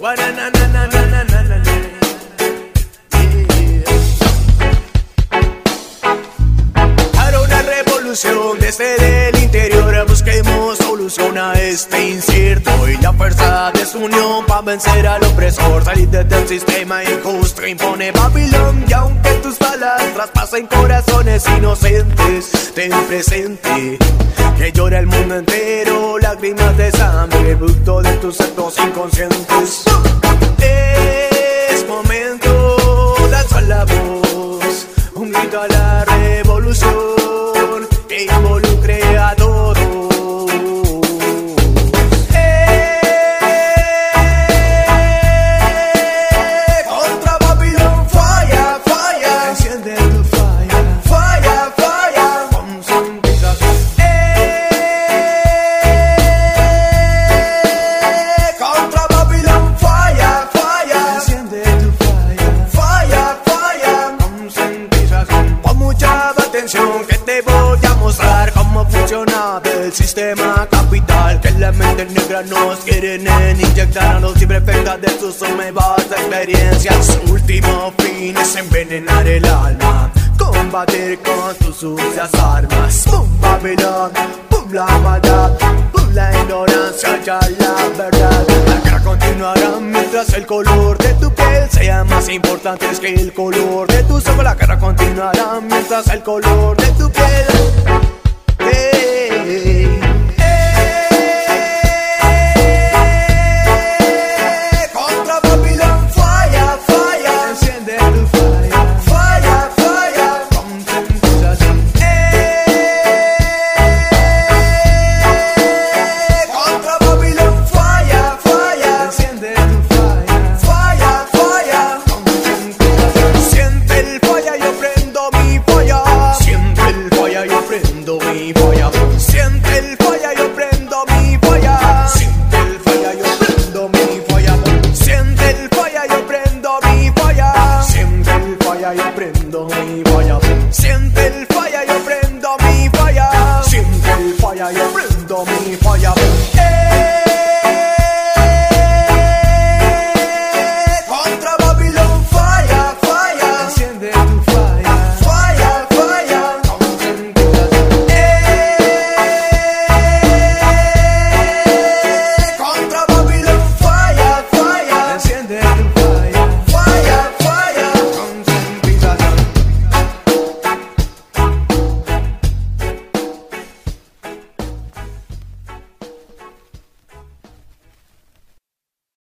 Para una revolución desde el interior solución a este incierto. Y la fuerza de su unión para vencer al opresor. Salir desde el sistema injusto impone Babilón. Y aunque tus balas traspasen corazones inocentes ten presente que llora el mundo entero. Lágrimas de sangre producto de tus actos inconscientes. Es momento voy a mostrar cómo funciona el sistema capital que la mente negra nos quieren inyectar a los libre efectos de sus nuevas experiencias. Su último fin es envenenar el alma, combatir con sus sucias armas. Boom, Babilón, boom, la maldad, boom, la ignorancia, ya la verdad. La guerra continuará mientras el color de tu piel sea más importante que el color de tus ojos. La guerra continuará mientras el color de tu piel falla y aprendo mi vaya. Siente el falla y aprendo mi vaya. Siente el falla y aprendo.